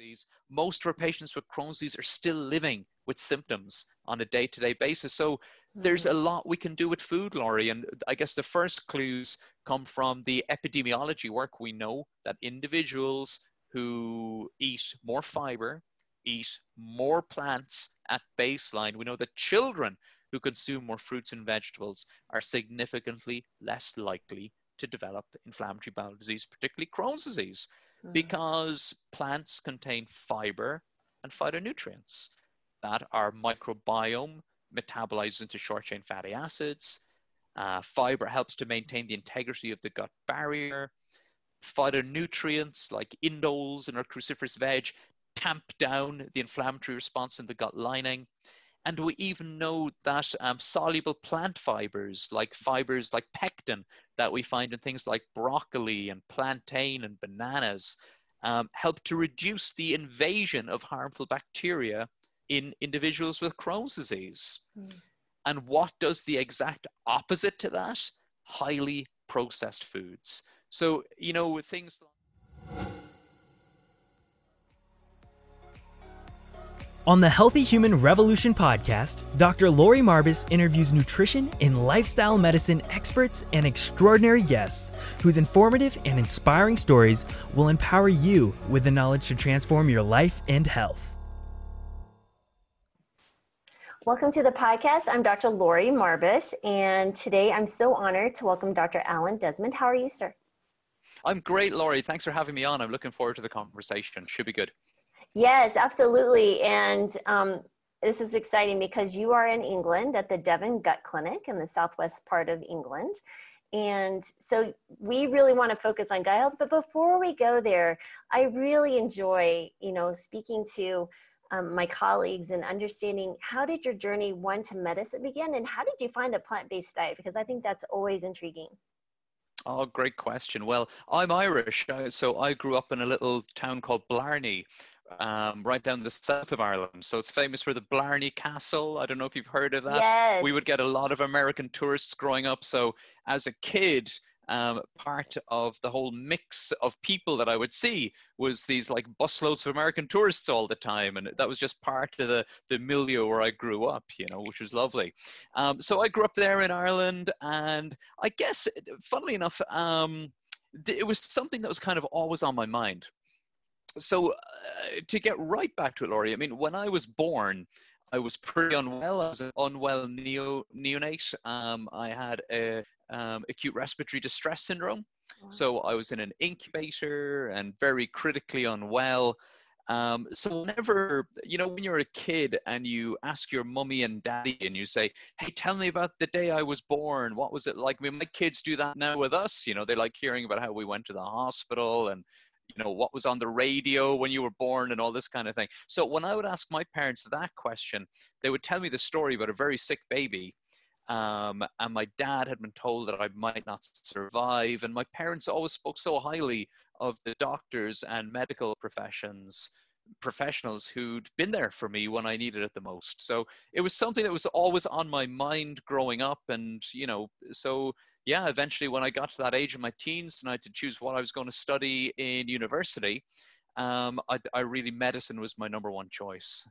disease, most of our patients with Crohn's disease are still living with symptoms on a day to day basis. So mm-hmm. there's a lot we can do with food, Laurie. And I guess the first clues come from the epidemiology work. We know that individuals who eat more fiber, eat more plants at baseline, we know that children who consume more fruits and vegetables are significantly less likely to develop inflammatory bowel disease, particularly Crohn's disease, mm. because plants contain fiber and phytonutrients that our microbiome metabolizes into short chain fatty acids. Uh, fiber helps to maintain the integrity of the gut barrier. Phytonutrients like indoles in our cruciferous veg tamp down the inflammatory response in the gut lining. And we even know that um, soluble plant fibers, like fibers like pectin, that we find in things like broccoli and plantain and bananas, um, help to reduce the invasion of harmful bacteria in individuals with Crohn's disease. Mm. And what does the exact opposite to that? Highly processed foods. So, you know, things like On the Healthy Human Revolution podcast, Dr. Laurie Marbus interviews nutrition and lifestyle medicine experts and extraordinary guests whose informative and inspiring stories will empower you with the knowledge to transform your life and health. Welcome to the podcast. I'm Dr. Laurie Marbus, and today I'm so honored to welcome Dr. Alan Desmond. How are you, sir? I'm great, Laurie. Thanks for having me on. I'm looking forward to the conversation. Should be good. Yes, absolutely. And um, this is exciting because you are in England at the Devon Gut Clinic in the southwest part of England. And so we really want to focus on gut health. But before we go there, I really enjoy, you know, speaking to um, my colleagues and understanding how did your journey one to medicine begin and how did you find a plant-based diet? Because I think that's always intriguing. Oh, great question. Well, I'm Irish, uh, so I grew up in a little town called Blarney, um, right down the south of Ireland. So it's famous for the Blarney Castle. I don't know if you've heard of that. Yes. We would get a lot of American tourists growing up. So as a kid, um, part of the whole mix of people that I would see was these like busloads of American tourists all the time, and that was just part of the the milieu where I grew up, you know, which was lovely. Um, so I grew up there in Ireland, and I guess, funnily enough, um, it was something that was kind of always on my mind so uh, to get right back to it, Laurie, I mean, when I was born, I was pretty unwell. I was an unwell neo, neonate. Um, I had a um, acute respiratory distress syndrome. Wow. So I was in an incubator and very critically unwell. Um, so whenever, you know, when you're a kid and you ask your mummy and daddy and you say, hey, tell me about the day I was born. What was it like? I mean, my kids do that now with us. You know, they like hearing about how we went to the hospital and you know what was on the radio when you were born and all this kind of thing so when i would ask my parents that question they would tell me the story about a very sick baby um, and my dad had been told that i might not survive and my parents always spoke so highly of the doctors and medical professions professionals who'd been there for me when I needed it the most. So it was something that was always on my mind growing up. And, you know, so yeah, eventually when I got to that age in my teens and I had to choose what I was going to study in university, um, I, I really, medicine was my number one choice.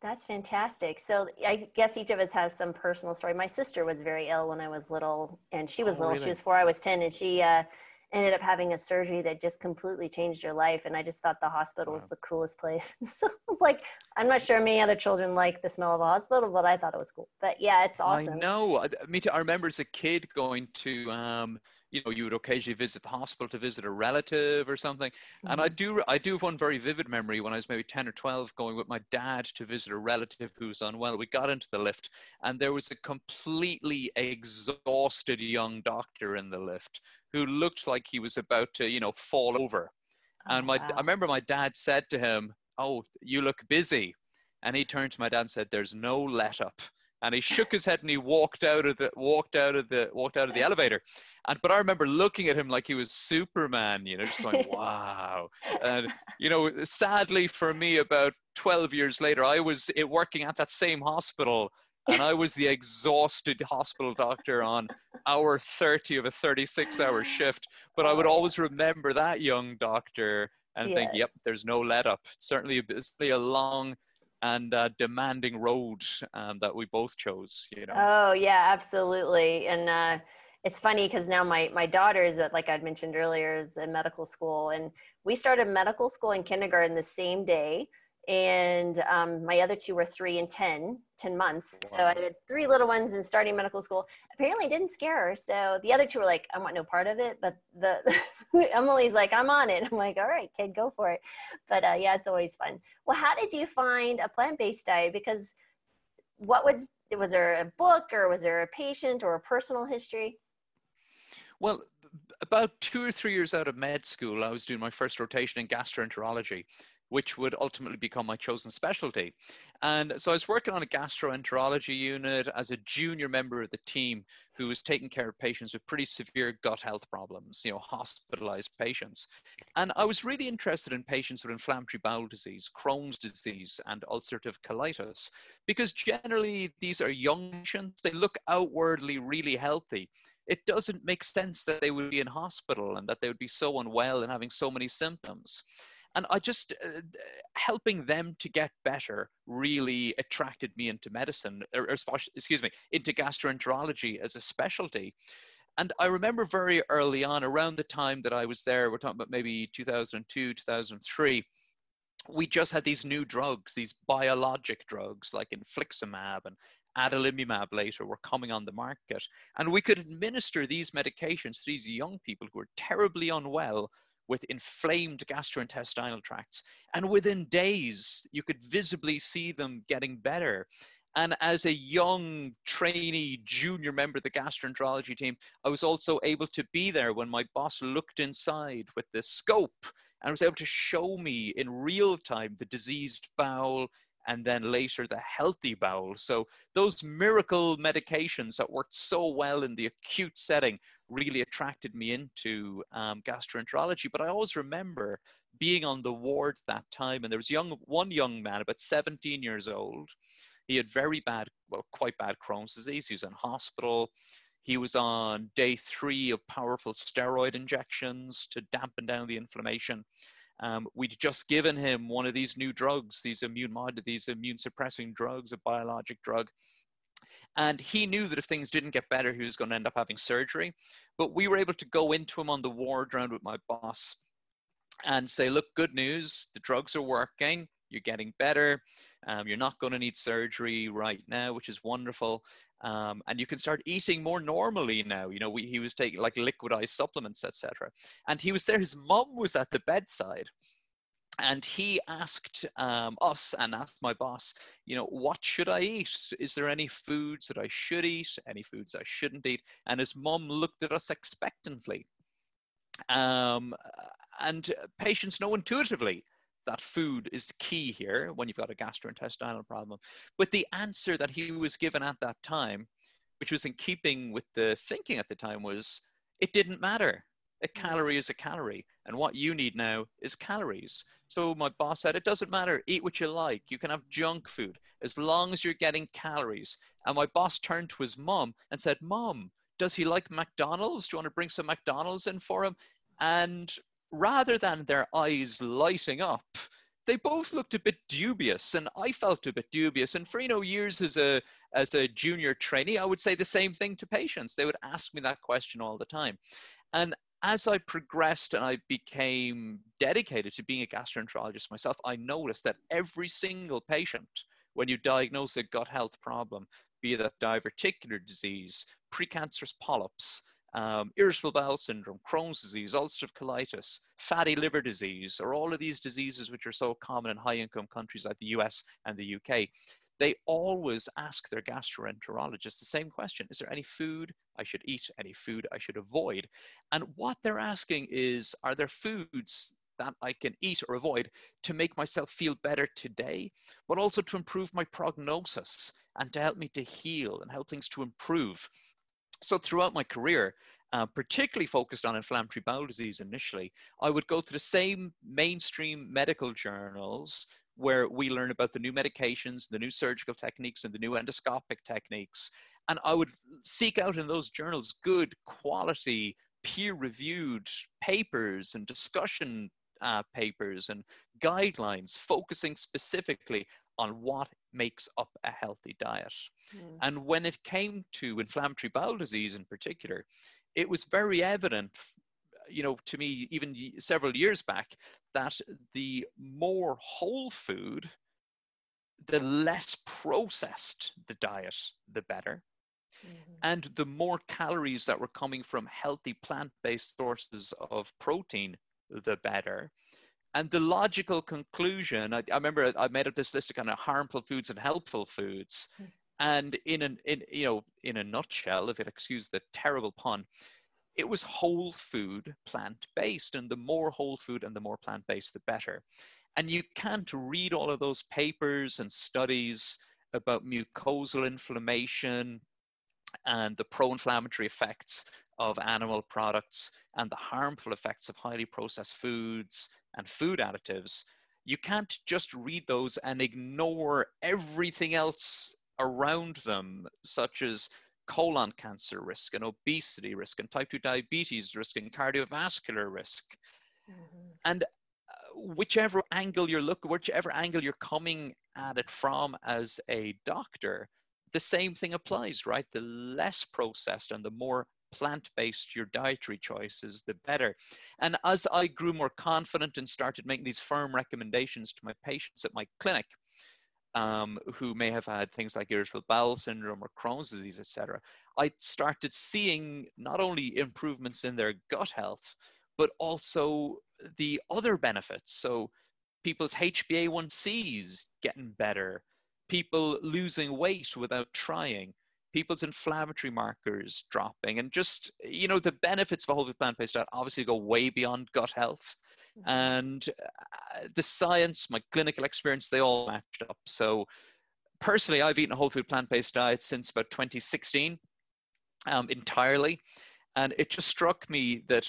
That's fantastic. So I guess each of us has some personal story. My sister was very ill when I was little, and she was oh, little. Really? She was four. I was ten, and she uh, ended up having a surgery that just completely changed her life. And I just thought the hospital wow. was the coolest place. so it's like, I'm not sure many other children like the smell of a hospital, but I thought it was cool. But yeah, it's awesome. I know. I, me too. I remember as a kid going to, um, you know you would occasionally visit the hospital to visit a relative or something mm-hmm. and i mm-hmm. do i do have one very vivid memory when i was maybe 10 or 12 going with my dad to visit a relative who was unwell we got into the lift and there was a completely exhausted young doctor in the lift who looked like he was about to you know fall over and my wow. i remember my dad said to him oh you look busy and he turned to my dad and said there's no let up and he shook his head and he walked out of the walked out of the walked out of the elevator and but i remember looking at him like he was superman you know just going wow and you know sadly for me about 12 years later i was eh, working at that same hospital and i was the exhausted hospital doctor on hour 30 of a 36 hour shift but i would always remember that young doctor and yes. think, yep, there's no let up. Certainly, certainly a long and uh, demanding road um, that we both chose. You know. Oh yeah, absolutely. And uh, it's funny because now my my daughter is at, like I'd mentioned earlier is in medical school, and we started medical school in kindergarten the same day and um, my other two were three and 10 10 months. Wow. so i had three little ones and starting medical school. Apparently didn't scare her. So the other two were like i want no part of it but the emily's like i'm on it. I'm like all right kid go for it. But uh, yeah it's always fun. Well how did you find a plant-based diet? Because what was it? was there a book or was there a patient or a personal history? Well about two or three years out of med school, I was doing my first rotation in gastroenterology which would ultimately become my chosen specialty. And so I was working on a gastroenterology unit as a junior member of the team who was taking care of patients with pretty severe gut health problems, you know, hospitalized patients. And I was really interested in patients with inflammatory bowel disease, Crohn's disease, and ulcerative colitis, because generally these are young patients. They look outwardly really healthy it doesn't make sense that they would be in hospital and that they would be so unwell and having so many symptoms and I just uh, helping them to get better really attracted me into medicine, or, or, excuse me, into gastroenterology as a specialty. And I remember very early on, around the time that I was there, we're talking about maybe 2002, 2003 we just had these new drugs, these biologic drugs like infliximab and adalimumab later were coming on the market. And we could administer these medications to these young people who were terribly unwell with inflamed gastrointestinal tracts. And within days, you could visibly see them getting better. And as a young trainee junior member of the gastroenterology team, I was also able to be there when my boss looked inside with the scope and was able to show me in real time the diseased bowel and then later the healthy bowel. So those miracle medications that worked so well in the acute setting really attracted me into um, gastroenterology. But I always remember being on the ward that time, and there was young one young man, about 17 years old. He had very bad, well, quite bad Crohn's disease. He was in hospital. He was on day three of powerful steroid injections to dampen down the inflammation. Um, we'd just given him one of these new drugs, these immune mod, these immune suppressing drugs, a biologic drug. And he knew that if things didn't get better, he was going to end up having surgery. But we were able to go into him on the ward round with my boss and say, look, good news, the drugs are working, you're getting better, um, you're not going to need surgery right now, which is wonderful. Um, and you can start eating more normally now. You know, we, he was taking like liquidized supplements, etc. And he was there. His mom was at the bedside, and he asked um, us and asked my boss, you know, what should I eat? Is there any foods that I should eat? Any foods I shouldn't eat? And his mom looked at us expectantly. Um, and patients know intuitively that food is key here when you've got a gastrointestinal problem. But the answer that he was given at that time, which was in keeping with the thinking at the time, was it didn't matter. A calorie is a calorie, and what you need now is calories. So my boss said, it doesn't matter, eat what you like. You can have junk food as long as you're getting calories. And my boss turned to his mom and said, Mom, does he like McDonald's? Do you want to bring some McDonald's in for him? And rather than their eyes lighting up, they both looked a bit dubious, and I felt a bit dubious. And for you know years as a as a junior trainee, I would say the same thing to patients. They would ask me that question all the time, and as I progressed and I became dedicated to being a gastroenterologist myself, I noticed that every single patient, when you diagnose a gut health problem, be that diverticular disease, precancerous polyps, um, irritable bowel syndrome, Crohn's disease, ulcerative colitis, fatty liver disease, or all of these diseases which are so common in high income countries like the US and the UK, they always ask their gastroenterologist the same question Is there any food I should eat, any food I should avoid? And what they're asking is Are there foods that I can eat or avoid to make myself feel better today, but also to improve my prognosis and to help me to heal and help things to improve? So throughout my career, uh, particularly focused on inflammatory bowel disease initially, I would go to the same mainstream medical journals where we learn about the new medications, the new surgical techniques, and the new endoscopic techniques. And I would seek out in those journals good quality, peer reviewed papers and discussion uh, papers and guidelines focusing specifically on what makes up a healthy diet. Mm. And when it came to inflammatory bowel disease in particular, it was very evident you know to me even several years back that the more whole food the less processed the diet the better mm-hmm. and the more calories that were coming from healthy plant-based sources of protein the better and the logical conclusion I, I, remember i made up this list of kind of harmful foods and helpful foods mm-hmm. and in an in you know in a nutshell if you'll excuse the terrible pun it was whole food plant based and the more whole food and the more plant based the better and you can't read all of those papers and studies about mucosal inflammation and the pro inflammatory effects of animal products and the harmful effects of highly processed foods and food additives. You can't just read those and ignore everything else around them, such as colon cancer risk and obesity risk and type 2 diabetes risk and cardiovascular risk. Mm-hmm. And uh, whichever angle you're looking, whichever angle you're coming at it from as a doctor, the same thing applies, right? The less processed and the more plant based your dietary choices, the better. And as I grew more confident and started making these firm recommendations to my patients at my clinic, um, who may have had things like irritable bowel syndrome or Crohn's disease, etc., I started seeing not only improvements in their gut health, but also the other benefits. So people's HbA1cs getting better, people losing weight without trying, people's inflammatory markers dropping, and just you know the benefits of a whole food plant-based diet obviously go way beyond gut health. Mm-hmm. And uh, the science, my clinical experience, they all matched up. So personally, I've eaten a whole food plant-based diet since about 2016 um, entirely. And it just struck me that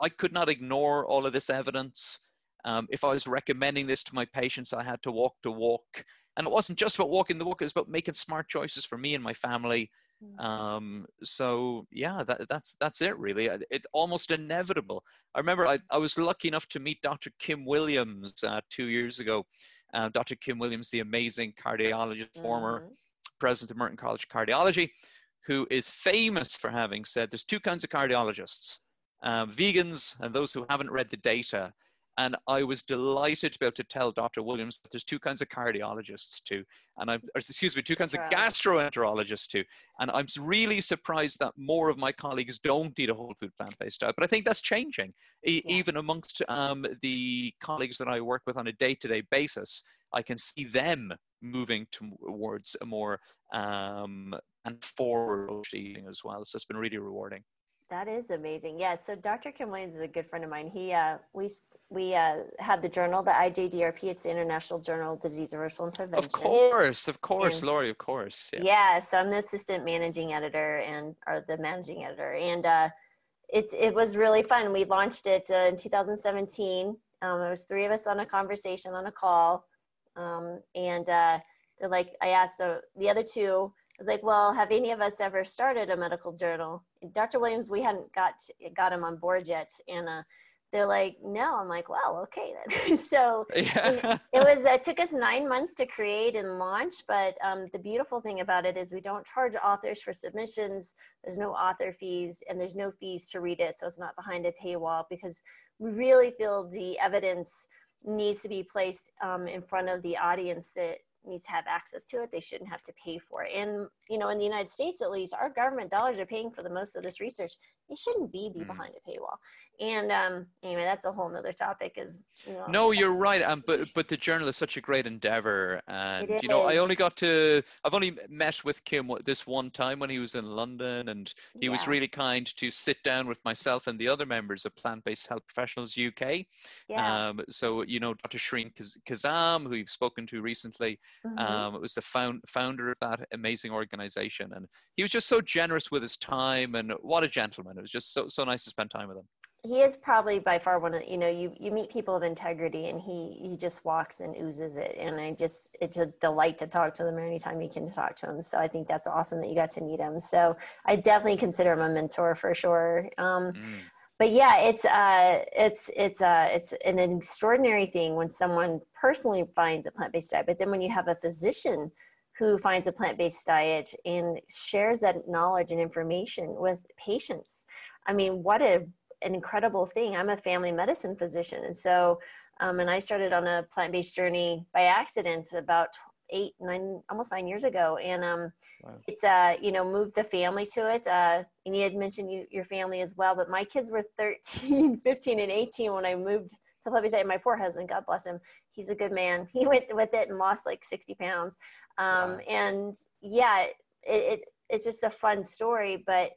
I could not ignore all of this evidence. Um, if I was recommending this to my patients, I had to walk the walk. And it wasn't just about walking the walk, it was about making smart choices for me and my family. Mm. Um, so yeah, that, that's that's it really. It's almost inevitable. I remember I, I was lucky enough to meet Dr. Kim Williams uh, two years ago. Uh, Dr. Kim Williams, the amazing cardiologist, mm-hmm. former president of American College of Cardiology, who is famous for having said there's two kinds of cardiologists um, vegans and those who haven't read the data. And I was delighted to be able to tell Dr. Williams that there's two kinds of cardiologists too, and I'm excuse me, two kinds of gastroenterologists too. And I'm really surprised that more of my colleagues don't eat a whole food plant-based diet. But I think that's changing, e- yeah. even amongst um, the colleagues that I work with on a day-to-day basis. I can see them moving towards a more um, and forward eating as well. So it's been really rewarding. That is amazing. Yeah. So Dr. Kim Williams is a good friend of mine. He, uh, we, we uh, have the journal, the IJDRP. It's the International Journal of Disease Reversal and Prevention. Of course, of course, and, Laurie, of course. Yeah. yeah. So I'm the assistant managing editor and or the managing editor, and uh, it's it was really fun. We launched it uh, in 2017. Um, it was three of us on a conversation on a call, um, and uh, they're like, I asked uh, the other two I was like, well, have any of us ever started a medical journal? Dr. Williams, we hadn't got got him on board yet, and uh, they're like, no. I'm like, well, okay then. so yeah. it was. It took us nine months to create and launch, but um, the beautiful thing about it is we don't charge authors for submissions. There's no author fees, and there's no fees to read it, so it's not behind a paywall because we really feel the evidence needs to be placed um, in front of the audience that needs to have access to it. They shouldn't have to pay for it. And you know, in the United States, at least, our government dollars are paying for the most of this research. It shouldn't be be mm. behind a paywall. And um, anyway, that's a whole nother topic. Is you know, no, you're right. Um, but but the journal is such a great endeavor, and you know, I only got to I've only met with Kim this one time when he was in London, and he yeah. was really kind to sit down with myself and the other members of Plant Based Health Professionals UK. Yeah. Um, so you know, Dr. Shireen Kassam, who you've spoken to recently, mm-hmm. um, was the found, founder of that amazing organization, and he was just so generous with his time, and what a gentleman! It was just so so nice to spend time with him he is probably by far one of you know you you meet people of integrity and he he just walks and oozes it and i just it's a delight to talk to them anytime you can talk to him so i think that's awesome that you got to meet him so i definitely consider him a mentor for sure um, mm. but yeah, it's uh, it's it's uh, it's an extraordinary thing when someone personally finds a plant-based diet. But then when you have a physician who finds a plant-based diet and shares that knowledge and information with patients, I mean, what a an incredible thing. I'm a family medicine physician, and so um, and I started on a plant-based journey by accident about eight, nine, almost nine years ago. And um, wow. it's, uh, you know, moved the family to it. Uh, and you had mentioned you, your family as well, but my kids were 13, 15, and 18 when I moved to Plant-based. My poor husband, God bless him. He's a good man. He went with it and lost like 60 pounds. Um, wow. And yeah, it, it, it's just a fun story, but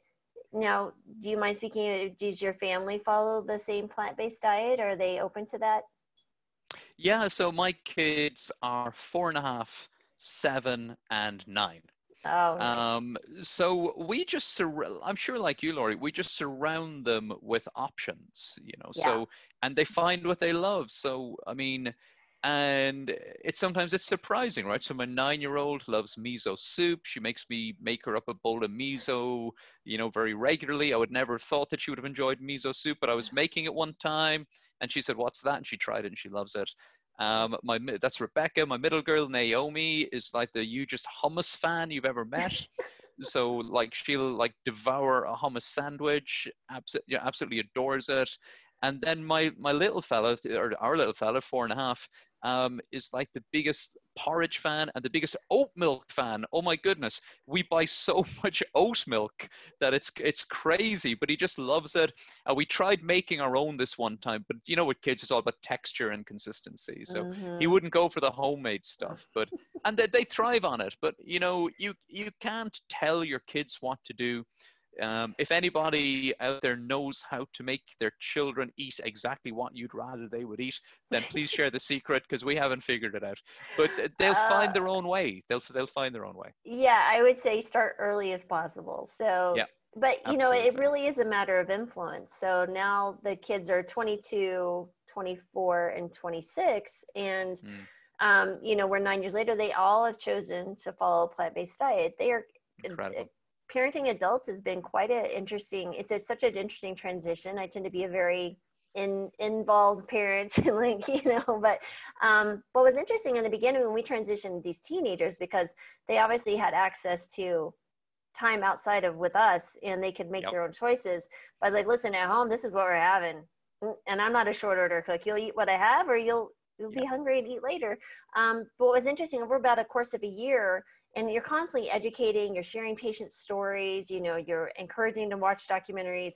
now, do you mind speaking? Does your family follow the same plant-based diet? Are they open to that? Yeah, so my kids are four and a half, seven, and nine. Oh, nice. um, so we just sur- I'm sure, like you, Laurie, we just surround them with options, you know. Yeah. So and they find what they love. So I mean, and it's sometimes it's surprising, right? So my nine-year-old loves miso soup. She makes me make her up a bowl of miso, you know, very regularly. I would never have thought that she would have enjoyed miso soup, but I was making it one time and she said, "What's that?" And she tried it, and she loves it. Um, my that's Rebecca. My middle girl Naomi is like the hugest hummus fan you've ever met. so like she'll like devour a hummus sandwich. Absolutely, absolutely adores it. And then my my little fella, or our little fella, four and a half, um, is like the biggest porridge fan and the biggest oat milk fan. Oh my goodness, we buy so much oat milk that it's it's crazy. But he just loves it. Uh, we tried making our own this one time, but you know, with kids, it's all about texture and consistency. So mm-hmm. he wouldn't go for the homemade stuff. But and they, they thrive on it. But you know, you you can't tell your kids what to do. Um, if anybody out there knows how to make their children eat exactly what you'd rather they would eat, then please share the secret because we haven't figured it out. But they'll uh, find their own way. They'll they'll find their own way. Yeah, I would say start early as possible. So yeah. But you Absolutely. know, it really is a matter of influence. So now the kids are 22, 24, and 26, and mm. um, you know, we're nine years later. They all have chosen to follow a plant-based diet. They are Incredible parenting adults has been quite an interesting it's a, such an interesting transition. I tend to be a very in, involved parent like you know but um, what was interesting in the beginning when we transitioned these teenagers because they obviously had access to time outside of with us and they could make yep. their own choices. But i was like listen at home this is what we're having. Mm, and i'm not a short order cook. You'll eat what i have or you'll you'll yep. be hungry and eat later. Um, but what was interesting over about a course of a year and you're constantly educating you're sharing patient stories you know you're encouraging them to watch documentaries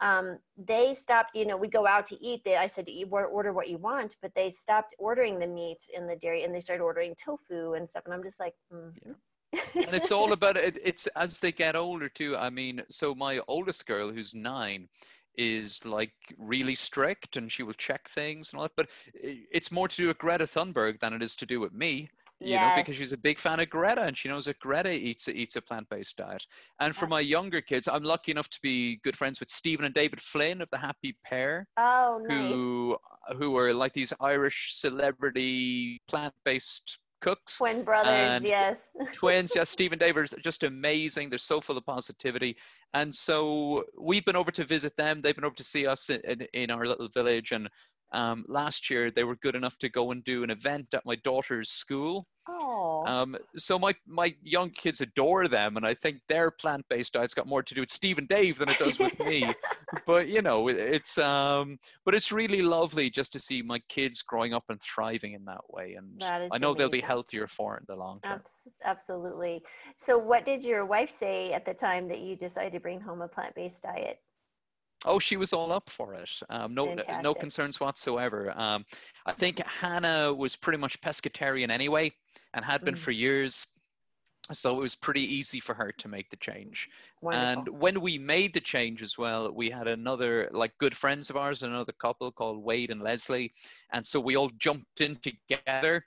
um, they stopped you know we go out to eat they, i said you order what you want but they stopped ordering the meat and the dairy and they started ordering tofu and stuff and i'm just like mm. yeah. and it's all about it it's as they get older too i mean so my oldest girl who's nine is like really strict and she will check things and all that but it's more to do with greta thunberg than it is to do with me you yes. know, because she's a big fan of Greta and she knows that Greta eats a, eats a plant based diet. And for my younger kids, I'm lucky enough to be good friends with Stephen and David Flynn of the Happy Pear. Oh, nice. Who who are like these Irish celebrity plant based cooks. Twin brothers, yes. twins, yes. Stephen David are just amazing. They're so full of positivity. And so we've been over to visit them. They've been over to see us in, in, in our little village. And um, last year they were good enough to go and do an event at my daughter's school Oh. Um, so my my young kids adore them, and I think their plant based diet's got more to do with Steve and Dave than it does with me. but you know, it's um, but it's really lovely just to see my kids growing up and thriving in that way, and I know amazing. they'll be healthier for it in the long term. Absolutely. So, what did your wife say at the time that you decided to bring home a plant based diet? Oh, she was all up for it. Um, no, Fantastic. no concerns whatsoever. Um, I think Hannah was pretty much pescatarian anyway, and had been mm. for years. So it was pretty easy for her to make the change. Wonderful. And when we made the change as well, we had another like good friends of ours, another couple called Wade and Leslie, and so we all jumped in together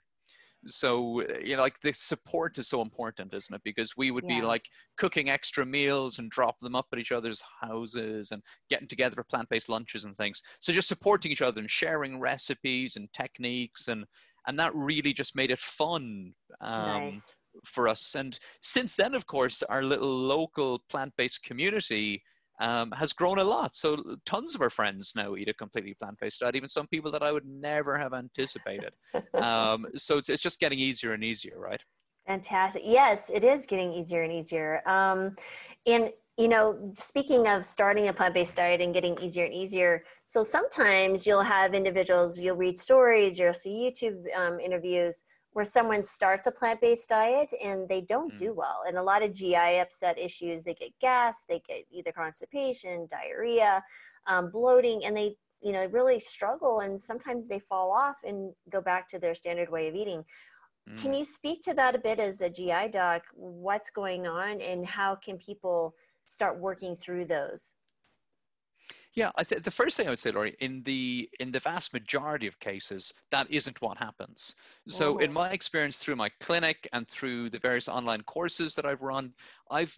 so you know like the support is so important isn't it because we would yeah. be like cooking extra meals and drop them up at each other's houses and getting together for plant-based lunches and things so just supporting each other and sharing recipes and techniques and and that really just made it fun um, nice. for us and since then of course our little local plant-based community um, has grown a lot. So tons of our friends now eat a completely plant-based diet, even some people that I would never have anticipated. um, so it's, it's just getting easier and easier, right? Fantastic. Yes, it is getting easier and easier. Um, and you know, speaking of starting a plant-based diet and getting easier and easier, so sometimes you'll have individuals, you'll read stories, you'll see YouTube um, interviews where someone starts a plant-based diet and they don't mm. do well and a lot of gi upset issues they get gas they get either constipation diarrhea um, bloating and they you know really struggle and sometimes they fall off and go back to their standard way of eating mm. can you speak to that a bit as a gi doc what's going on and how can people start working through those yeah, th- the first thing I would say, Laurie, in the in the vast majority of cases, that isn't what happens. So, oh. in my experience through my clinic and through the various online courses that I've run, I've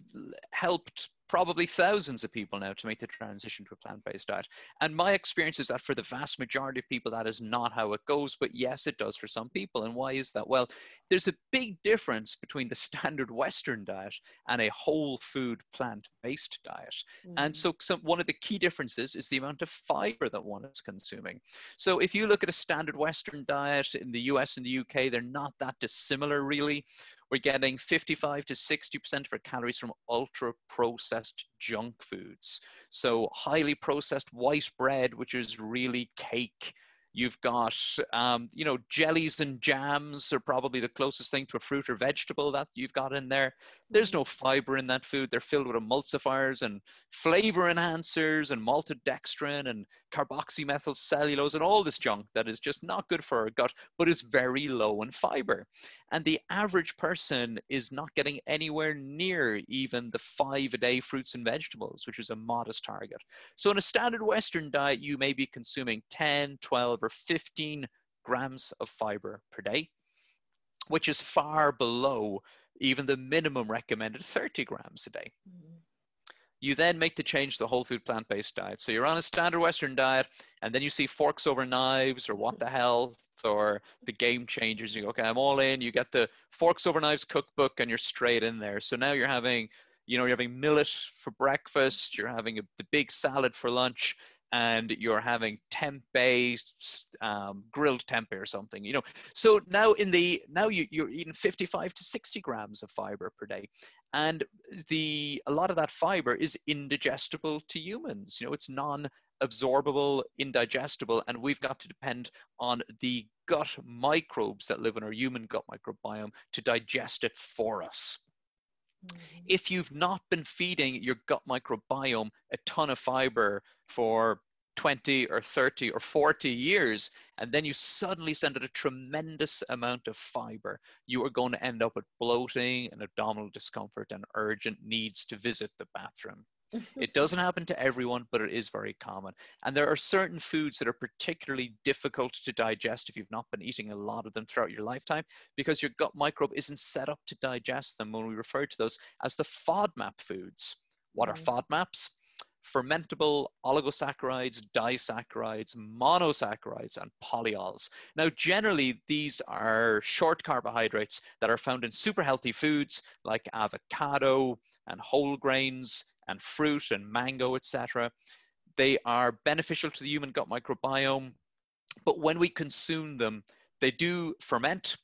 helped probably thousands of people now to make the transition to a plant-based diet. And my experience is that for the vast majority of people, that is not how it goes. But yes, it does for some people. And why is that? Well, there's a big difference between the standard Western diet and a whole food plant-based diet. Mm. And so some, one of the key differences is the amount of fiber that one is consuming. So if you look at a standard Western diet in the US and the UK, they're not that dissimilar really we're getting 55 to 60% of our calories from ultra processed junk foods. So, highly processed white bread, which is really cake. You've got, um, you know, jellies and jams are probably the closest thing to a fruit or vegetable that you've got in there. There's no fiber in that food. They're filled with emulsifiers and flavor enhancers and maltodextrin and carboxymethyl cellulose and all this junk that is just not good for our gut, but is very low in fiber. And the average person is not getting anywhere near even the five a day fruits and vegetables, which is a modest target. So in a standard Western diet, you may be consuming 10, 12, or 15 grams of fiber per day, which is far below even the minimum recommended 30 grams a day. Mm-hmm. You then make the change to the whole food plant based diet. So you're on a standard Western diet, and then you see forks over knives or what the health or the game changers. You go, okay, I'm all in. You get the forks over knives cookbook, and you're straight in there. So now you're having you know you're having millet for breakfast you're having a, the big salad for lunch and you're having tempeh, um, grilled tempeh or something, you know. So now in the now you, you're eating 55 to 60 grams of fiber per day, and the a lot of that fiber is indigestible to humans. You know, it's non-absorbable, indigestible, and we've got to depend on the gut microbes that live in our human gut microbiome to digest it for us. Mm-hmm. If you've not been feeding your gut microbiome a ton of fiber for 20 or 30 or 40 years, and then you suddenly send it a tremendous amount of fiber, you are going to end up with bloating and abdominal discomfort and urgent needs to visit the bathroom it doesn't happen to everyone, but it is very common. And there are certain foods that are particularly difficult to digest if you've not been eating a lot of them throughout your lifetime because your gut microbe isn't set up to digest them when we refer to those as the FODMAP foods. What are mm. FODMAPs? fermentable oligosaccharides, disaccharides, monosaccharides, and polyols. Now, generally, these are short carbohydrates that are found in super healthy foods like avocado and whole grains, and fruit and mango, etc. They are beneficial to the human gut microbiome, but when we consume them, they do ferment.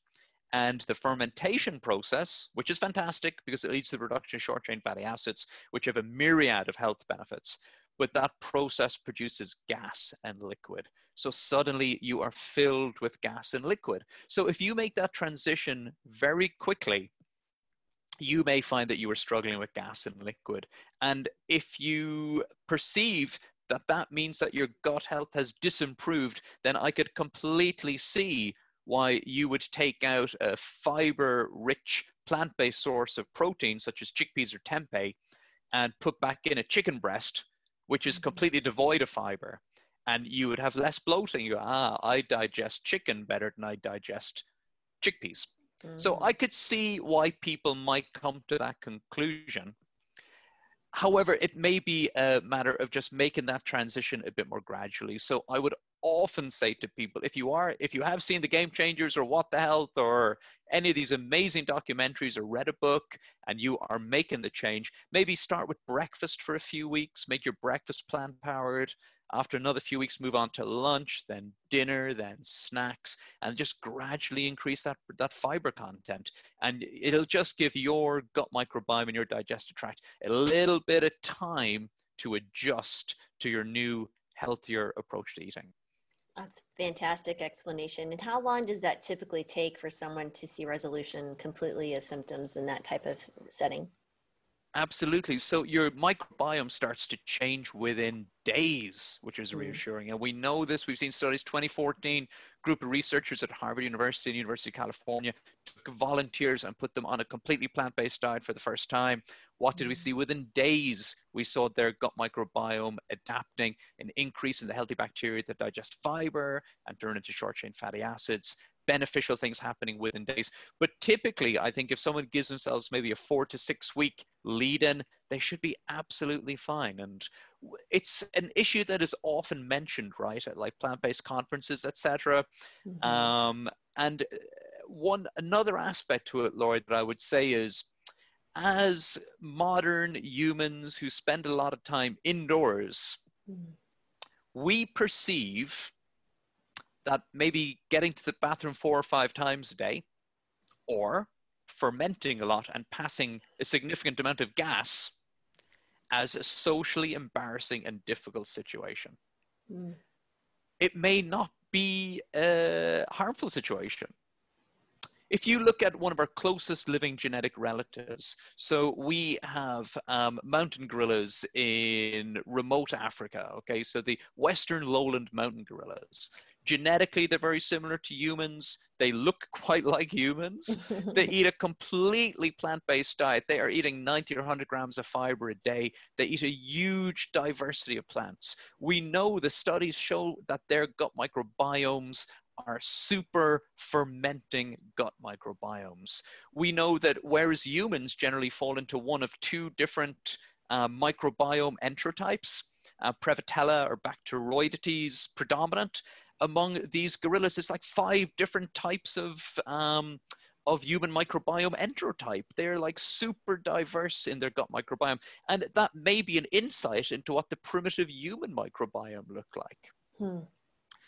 And the fermentation process, which is fantastic because it leads to the production of short chain fatty acids, which have a myriad of health benefits, but that process produces gas and liquid. So suddenly you are filled with gas and liquid. So if you make that transition very quickly you may find that you are struggling with gas and liquid. And if you perceive that that means that your gut health has disimproved, then I could completely see why you would take out a fiber rich plant based source of protein, such as chickpeas or tempeh, and put back in a chicken breast, which is mm-hmm. completely devoid of fiber. And you would have less bloating. You go, ah, I digest chicken better than I digest chickpeas. So mm. I could see why people might come to that conclusion. However, it may be a matter of just making that transition a bit more gradually. So I would often say to people if you are if you have seen the game changers or what the health or any of these amazing documentaries or read a book and you are making the change maybe start with breakfast for a few weeks make your breakfast plan powered after another few weeks move on to lunch then dinner then snacks and just gradually increase that that fiber content and it'll just give your gut microbiome and your digestive tract a little bit of time to adjust to your new healthier approach to eating that's fantastic explanation. And how long does that typically take for someone to see resolution completely of symptoms in that type of setting? Absolutely. So your microbiome starts to change within days, which is mm. reassuring. And we know this. We've seen studies. 2014, group of researchers at Harvard University and University of California took volunteers and put them on a completely plant-based diet for the first time. What did we mm. see? Within days, we saw their gut microbiome adapting, an increase in the healthy bacteria that digest fiber and turn into short-chain fatty acids beneficial things happening within days. But typically, I think if someone gives themselves maybe a four to six week lead in, they should be absolutely fine. And it's an issue that is often mentioned, right, at like plant based conferences, etc. Mm-hmm. Um, and uh, one another aspect to it, Laurie, that I would say is as modern humans who spend a lot of time indoors, mm-hmm. we perceive that maybe getting to the bathroom four or five times a day or fermenting a lot and passing a significant amount of gas as a socially embarrassing and difficult situation. Mm. It may not be a harmful situation. If you look at one of our closest living genetic relatives, so we have um, mountain gorillas in remote Africa, okay, so the western lowland mountain gorillas genetically they're very similar to humans. They look quite like humans. They eat a completely plant-based diet. They are eating 90 or 100 grams of fiber a day. They eat a huge diversity of plants. We know the studies show that their gut microbiomes are super fermenting gut microbiomes. We know that whereas humans generally fall into one of two different uh, microbiome enterotypes, uh, Prevotella or Bacteroidetes predominant, among these gorillas it's like five different types of um, of human microbiome enterotype. They're like super diverse in their gut microbiome. And that may be an insight into what the primitive human microbiome looked like. Hmm.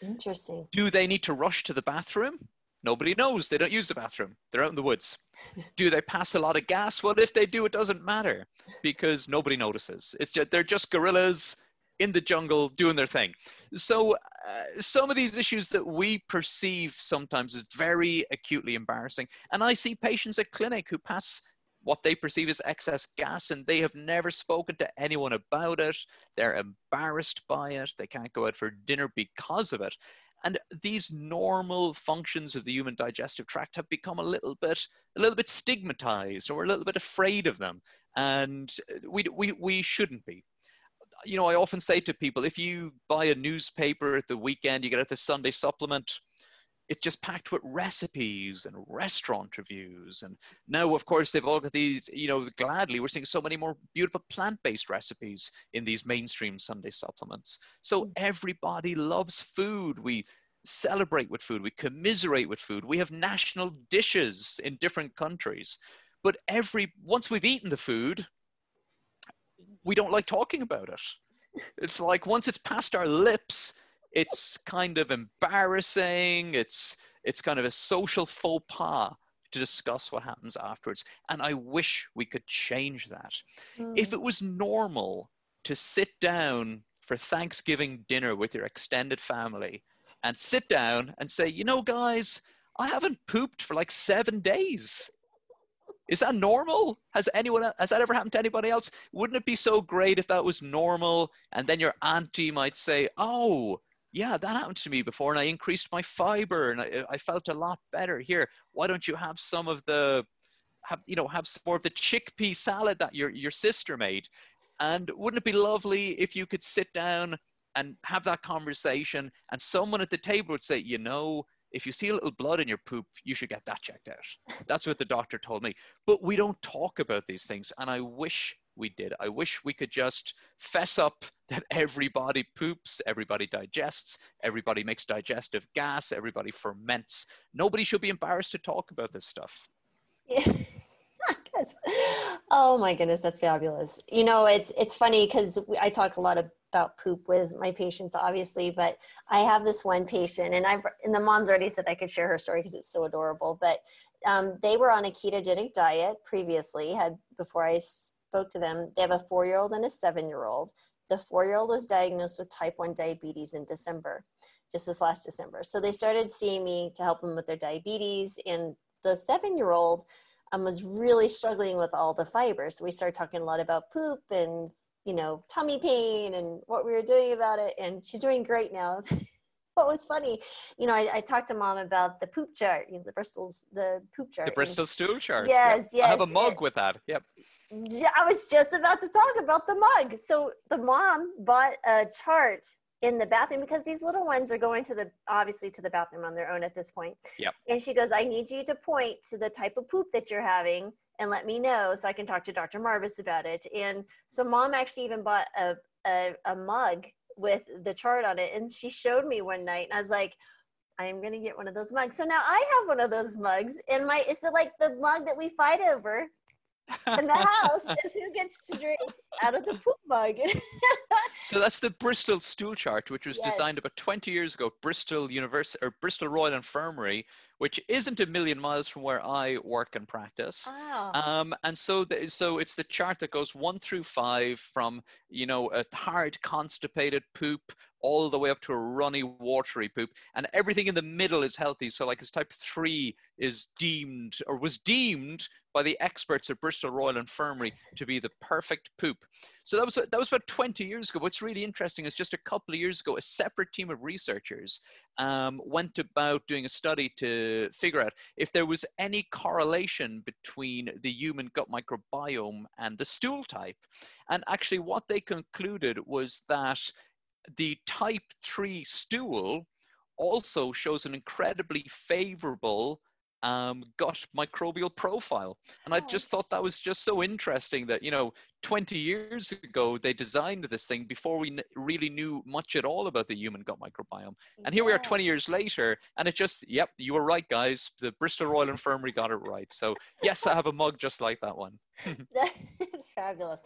Interesting. Do they need to rush to the bathroom? Nobody knows. They don't use the bathroom. They're out in the woods. do they pass a lot of gas? Well, if they do, it doesn't matter because nobody notices. It's just, they're just gorillas in the jungle doing their thing. So uh, some of these issues that we perceive sometimes as very acutely embarrassing. And I see patients at clinic who pass what they perceive as excess gas and they have never spoken to anyone about it. They're embarrassed by it. They can't go out for dinner because of it. And these normal functions of the human digestive tract have become a little bit, a little bit stigmatized, or a little bit afraid of them, and we we we shouldn't be you know, I often say to people, if you buy a newspaper at the weekend, you get it the Sunday supplement, it's just packed with recipes and restaurant reviews. And now, of course, they've all got these, you know, gladly, we're seeing so many more beautiful plant based recipes in these mainstream Sunday supplements. So mm. everybody loves food. We celebrate with food, we commiserate with food, we have national dishes in different countries. But every once we've eaten the food, we don't like talking about it. It's like once it's past our lips, it's kind of embarrassing. It's it's kind of a social faux pas to discuss what happens afterwards. And I wish we could change that. Mm. If it was normal to sit down for Thanksgiving dinner with your extended family and sit down and say, you know, guys, I haven't pooped for like seven days. Is that normal? Has anyone has that ever happened to anybody else? Wouldn't it be so great if that was normal? And then your auntie might say, "Oh, yeah, that happened to me before, and I increased my fiber, and I, I felt a lot better. Here, why don't you have some of the, have you know, have some more of the chickpea salad that your your sister made? And wouldn't it be lovely if you could sit down and have that conversation, and someone at the table would say, you know, if you see a little blood in your poop, you should get that checked out. That's what the doctor told me. But we don't talk about these things. And I wish we did. I wish we could just fess up that everybody poops, everybody digests, everybody makes digestive gas, everybody ferments. Nobody should be embarrassed to talk about this stuff. Yeah. oh my goodness, that's fabulous. You know, it's it's funny because I talk a lot about poop with my patients, obviously, but I have this one patient, and I've and the mom's already said I could share her story because it's so adorable. But um, they were on a ketogenic diet previously, had before I spoke to them. They have a four-year-old and a seven-year-old. The four-year-old was diagnosed with type one diabetes in December, just this last December. So they started seeing me to help them with their diabetes, and the seven-year-old um, was really struggling with all the fibers. So we started talking a lot about poop and you know tummy pain and what we were doing about it. And she's doing great now. what was funny, you know, I, I, talked to mom about the poop chart, you know, the Bristol's the poop chart. The Bristol stool chart. Yes, yep. yes. I have a mug it, with that. Yep. I was just about to talk about the mug. So the mom bought a chart in the bathroom because these little ones are going to the obviously to the bathroom on their own at this point. Yep. And she goes, I need you to point to the type of poop that you're having and let me know so I can talk to Dr. Marvis about it. And so mom actually even bought a, a, a mug with the chart on it and she showed me one night and I was like, I'm gonna get one of those mugs. So now I have one of those mugs and my it's like the mug that we fight over in the house is who gets to drink out of the poop mug. so that's the Bristol stool chart, which was yes. designed about 20 years ago. Bristol University or Bristol Royal Infirmary, which isn't a million miles from where I work and practice. Wow. Um, and so, the, so it's the chart that goes one through five, from you know a hard constipated poop all the way up to a runny, watery poop, and everything in the middle is healthy. So, like, his type three is deemed or was deemed by the experts at Bristol Royal Infirmary to be the perfect poop. So that was that was about 20 years ago. What's really interesting is just a couple of years ago, a separate team of researchers um, went about doing a study to figure out if there was any correlation between the human gut microbiome and the stool type. And actually, what they concluded was that the type 3 stool also shows an incredibly favorable um, gut microbial profile. And I just thought that was just so interesting that, you know, 20 years ago, they designed this thing before we really knew much at all about the human gut microbiome. And here yes. we are 20 years later, and it just, yep, you were right, guys. The Bristol Royal Infirmary got it right. So, yes, I have a mug just like that one. That's fabulous.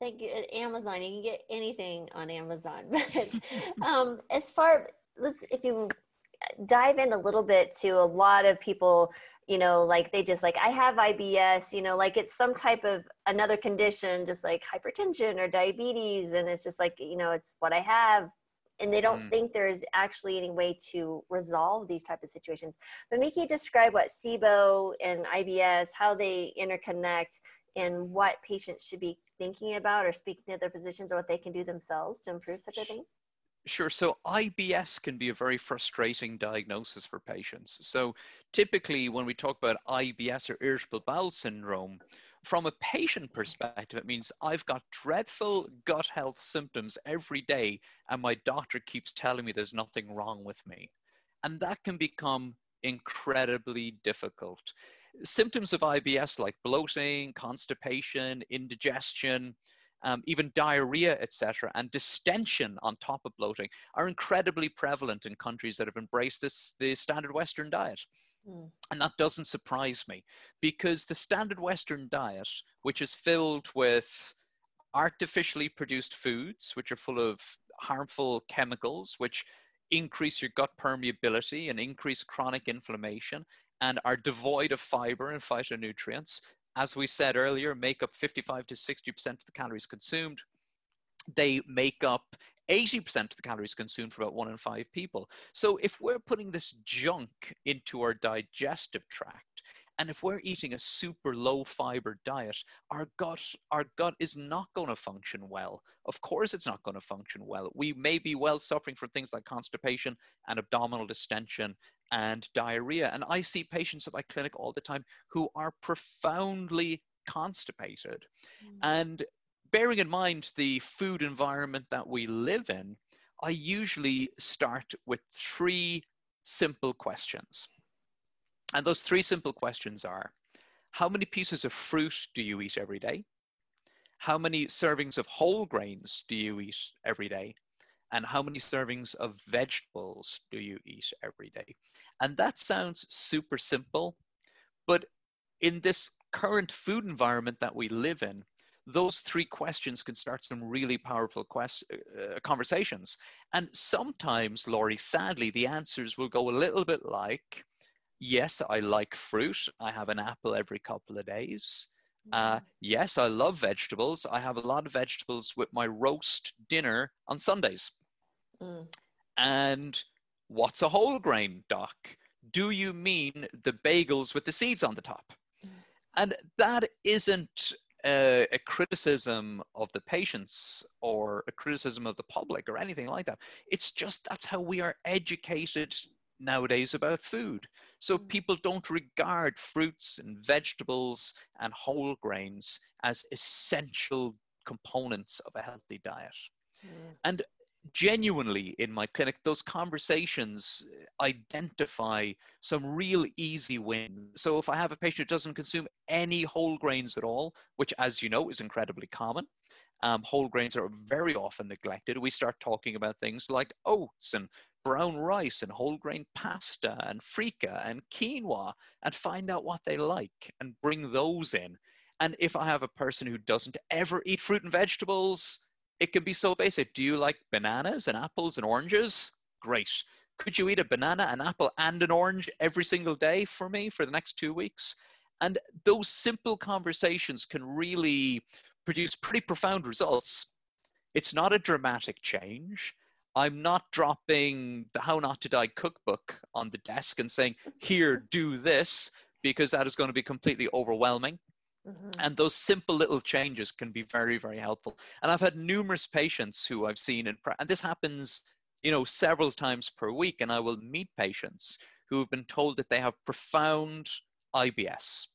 Thank you. Amazon, you can get anything on Amazon. But um, as far let's if you dive in a little bit to a lot of people, you know, like they just like I have IBS, you know, like it's some type of another condition, just like hypertension or diabetes, and it's just like you know, it's what I have and they don't mm. think there's actually any way to resolve these type of situations. But Miki describe what SIBO and IBS, how they interconnect, and what patients should be thinking about or speaking to their physicians or what they can do themselves to improve such a thing? Sure. So IBS can be a very frustrating diagnosis for patients. So typically, when we talk about IBS or irritable bowel syndrome, from a patient perspective, it means I've got dreadful gut health symptoms every day, and my doctor keeps telling me there's nothing wrong with me. And that can become incredibly difficult symptoms of IBS like bloating, constipation, indigestion, um, even diarrhea, etc., and distension on top of bloating are incredibly prevalent in countries that have embraced this the standard Western diet. Mm. And that doesn't surprise me because the standard Western diet, which is filled with artificially produced foods, which are full of harmful chemicals, which increase your gut permeability and increase chronic inflammation and are devoid of fiber and phytonutrients. As we said earlier, make up 55 to 60% of the calories consumed. They make up 80% of the calories consumed for about one in five people. So if we're putting this junk into our digestive tract, and if we're eating a super low fiber diet, our gut, our gut is not going to function well. Of course, it's not going to function well. We may be well suffering from things like constipation and abdominal distension and diarrhea. And I see patients at my clinic all the time who are profoundly constipated. Mm. And bearing in mind the food environment that we live in, I usually start with three simple questions. And those three simple questions are How many pieces of fruit do you eat every day? How many servings of whole grains do you eat every day? And how many servings of vegetables do you eat every day? And that sounds super simple, but in this current food environment that we live in, those three questions can start some really powerful quest- uh, conversations. And sometimes, Laurie, sadly, the answers will go a little bit like, yes, I like fruit. I have an apple every couple of days. Uh, mm-hmm. yes, I love vegetables. I have a lot of vegetables with my roast dinner on Sundays. Mm. And what's a whole grain, Doc? Do you mean the bagels with the seeds on the top? Mm. And that isn't a, a, criticism of the patients or a criticism of the public or anything like that. It's just that's how we are educated nowadays about food. So mm. people don't regard fruits and vegetables and whole grains as essential components of a healthy diet. Mm. And genuinely in my clinic, those conversations identify some real easy wins. So if I have a patient who doesn't consume any whole grains at all, which as you know is incredibly common, um, whole grains are very often neglected. We start talking about things like oats and brown rice and whole grain pasta and freekeh and quinoa and find out what they like and bring those in. And if I have a person who doesn't ever eat fruit and vegetables, it can be so basic. Do you like bananas and apples and oranges? Great. Could you eat a banana, an apple, and an orange every single day for me for the next two weeks? And those simple conversations can really produce pretty profound results. It's not a dramatic change. I'm not dropping the How Not to Die cookbook on the desk and saying, here, do this, because that is going to be completely overwhelming. Mm-hmm. And those simple little changes can be very, very helpful. And I've had numerous patients who I've seen in, and this happens, you know, several times per week. And I will meet patients who have been told that they have profound IBS.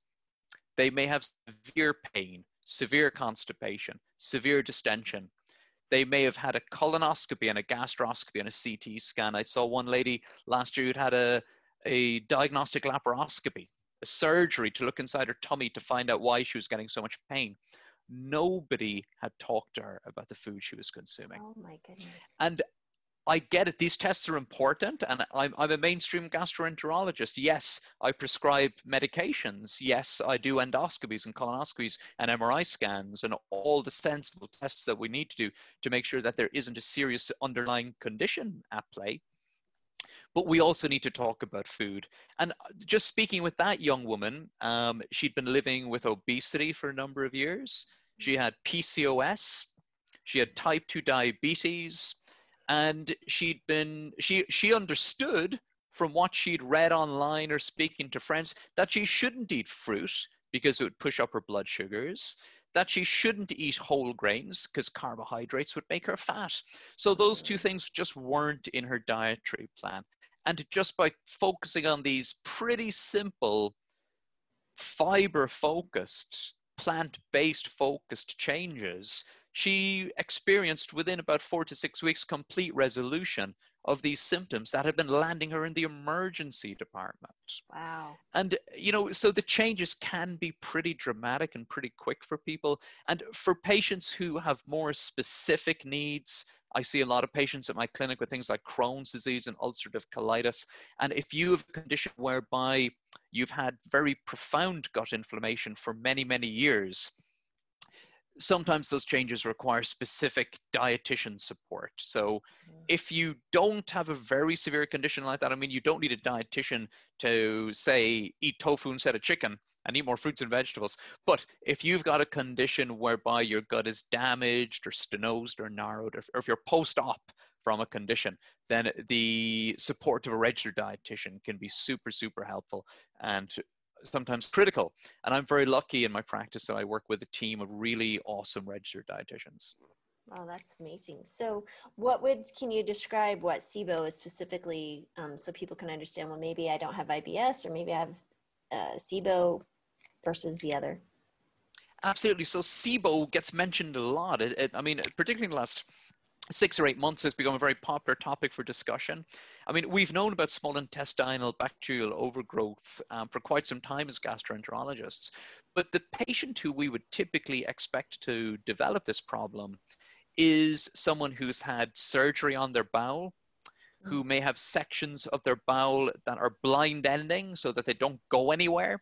They may have severe pain, severe constipation, severe distension. They may have had a colonoscopy and a gastroscopy and a CT scan. I saw one lady last year who'd had a, a diagnostic laparoscopy a surgery to look inside her tummy to find out why she was getting so much pain. Nobody had talked to her about the food she was consuming. Oh my goodness. And I get it. These tests are important, and I'm, I'm a mainstream gastroenterologist. Yes, I prescribe medications. Yes, I do endoscopies and colonoscopies and MRI scans and all the sensible tests that we need to do to make sure that there isn't a serious underlying condition at play. But we also need to talk about food. And uh, just speaking with that young woman, um, she'd been living with obesity for a number of years. She had PCOS, she had type 2 diabetes, and she'd been, she, she understood from what she'd read online or speaking to friends that she shouldn't eat fruit because it would push up her blood sugars that she shouldn't eat whole grains because carbohydrates would make her fat. So those two things just weren't in her dietary plan. And just by focusing on these pretty simple, fiber focused, plant based focused changes, she experienced within about four to six weeks complete resolution of these symptoms that had been landing her in the emergency department. Wow. And, you know, so the changes can be pretty dramatic and pretty quick for people. And for patients who have more specific needs, I see a lot of patients at my clinic with things like Crohn's disease and ulcerative colitis. And if you have a condition whereby you've had very profound gut inflammation for many, many years, sometimes those changes require specific dietitian support. So if you don't have a very severe condition like that, I mean, you don't need a dietitian to say eat tofu instead of chicken and eat more fruits and vegetables. But if you've got a condition whereby your gut is damaged or stenosed or narrowed, or, if you're post-op from a condition, then the support of a registered dietitian can be super, super helpful and sometimes critical. And I'm very lucky in my practice that I work with a team of really awesome registered dietitians. Wow, that's amazing. So, what would can you describe what SIBO is specifically, um, so people can understand? Well, maybe I don't have IBS, or maybe I have uh, SIBO versus the other. Absolutely. So SIBO gets mentioned a lot. It, it, I mean, particularly in the last six or eight months has become a very popular topic for discussion. I mean, we've known about small intestinal bacterial overgrowth um, for quite some time as gastroenterologists, but the patient who we would typically expect to develop this problem is someone who's had surgery on their bowel, who may have sections of their bowel that are blind ending so that they don't go anywhere,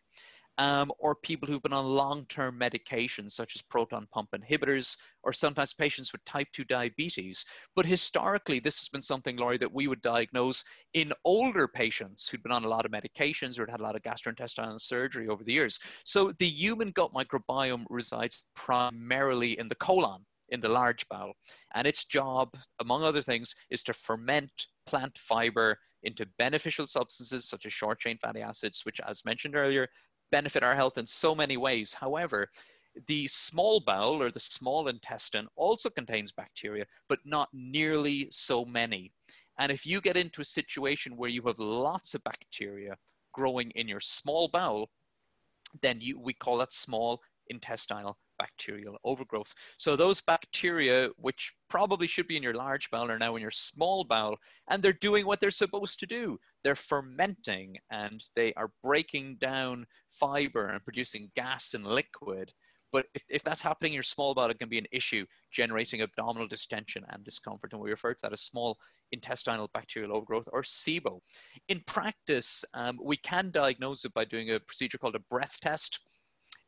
um, or people who've been on long term medications such as proton pump inhibitors, or sometimes patients with type 2 diabetes. But historically, this has been something, Laurie, that we would diagnose in older patients who'd been on a lot of medications or had had a lot of gastrointestinal surgery over the years. So the human gut microbiome resides primarily in the colon in the large bowel. And its job, among other things, is to ferment plant fiber into beneficial substances such as short chain fatty acids, which, as mentioned earlier, benefit our health in so many ways. However, the small bowel or the small intestine also contains bacteria, but not nearly so many. And if you get into a situation where you have lots of bacteria growing in your small bowel, then you, we call that small intestinal bacterial overgrowth. So those bacteria, which probably should be in your large bowel, are now in your small bowel, and they're doing what they're supposed to do. They're fermenting and they are breaking down fiber and producing gas and liquid. But if, if that's happening in your small bowel, it can be an issue, generating abdominal distension and discomfort. And we refer to that as small intestinal bacterial overgrowth or SIBO. In practice, um, we can diagnose it by doing a procedure called a breath test.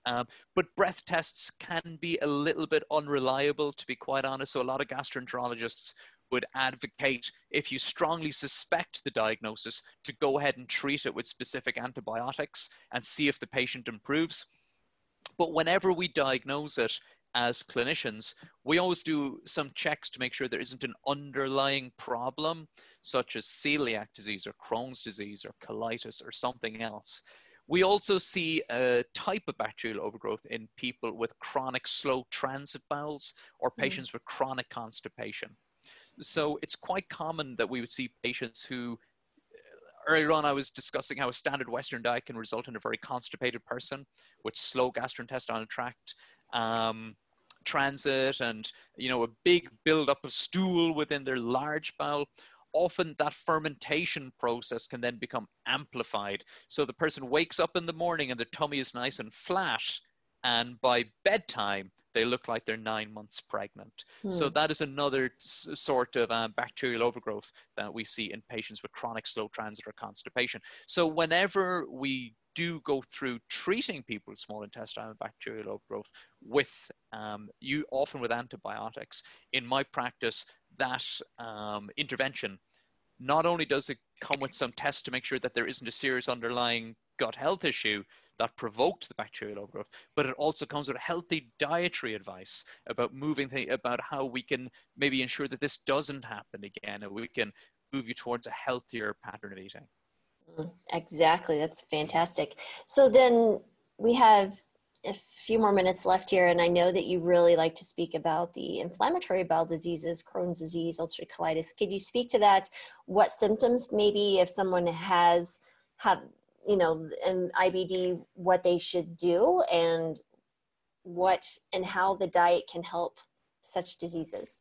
Um, but breath tests can be a little bit unreliable, to be quite honest. So, a lot of gastroenterologists would advocate, if you strongly suspect the diagnosis, to go ahead and treat it with specific antibiotics and see if the patient improves. But whenever we diagnose it as clinicians, we always do some checks to make sure there isn't an underlying problem, such as celiac disease or Crohn's disease or colitis or something else. We also see a type of bacterial overgrowth in people with chronic slow transit bowels or mm. patients mm. with chronic constipation. So it's quite common that we would see patients who earlier on I was discussing how a standard Western diet can result in a very constipated person with slow gastrointestinal tract um, transit and you know a big buildup of stool within their large bowel often that fermentation process can then become amplified. So the person wakes up in the morning and their tummy is nice and flat, and by bedtime they look like they're nine months pregnant. Hmm. So that is another s- sort of um, bacterial overgrowth that we see in patients with chronic slow transit or constipation. So whenever we do go through treating people with small intestinal bacterial overgrowth with um, you often with antibiotics. In my practice, that um, intervention not only does it come with some tests to make sure that there isn't a serious underlying gut health issue that provoked the bacterial overgrowth, but it also comes with healthy dietary advice about moving th- about how we can maybe ensure that this doesn't happen again, and we can move you towards a healthier pattern of eating. Mm, exactly, that's fantastic. So then we have a few more minutes left here, and I know that you really like to speak about the inflammatory bowel diseases, Crohn's disease, ulcerative colitis. Could you speak to that? What symptoms, maybe, if someone has had, you know, an IBD, what they should do, and what and how the diet can help such diseases?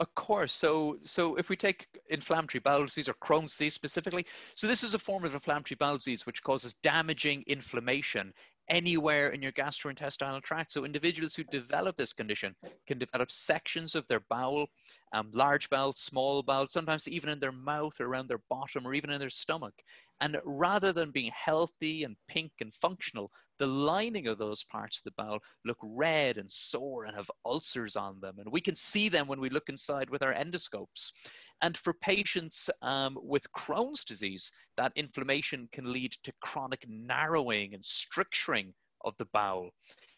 Of course. So, so if we take inflammatory bowel disease or Crohn's disease specifically, so this is a form of inflammatory bowel disease which causes damaging inflammation anywhere in your gastrointestinal tract. So individuals who develop this condition can develop sections of their bowel, um, large bowel, small bowel, sometimes even in their mouth or around their bottom or even in their stomach. And rather than being healthy and pink and functional, the lining of those parts of the bowel look red and sore and have ulcers on them. And we can see them when we look inside with our endoscopes. And for patients um, with Crohn's disease, that inflammation can lead to chronic narrowing and stricturing of the bowel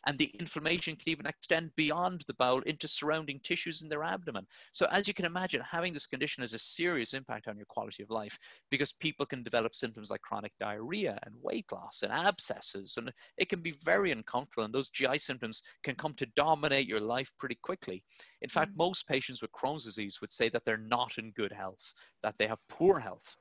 and the inflammation can even extend beyond the bowel into surrounding tissues in their abdomen. So, as you can imagine, having this condition has a serious impact on your quality of life because people can develop symptoms like chronic diarrhea and weight loss and abscesses, and it can be very uncomfortable. And those GI symptoms can come to dominate your life pretty quickly. In fact, mm-hmm. most patients with Crohn's disease would say that they're not in good health, that they have poor health.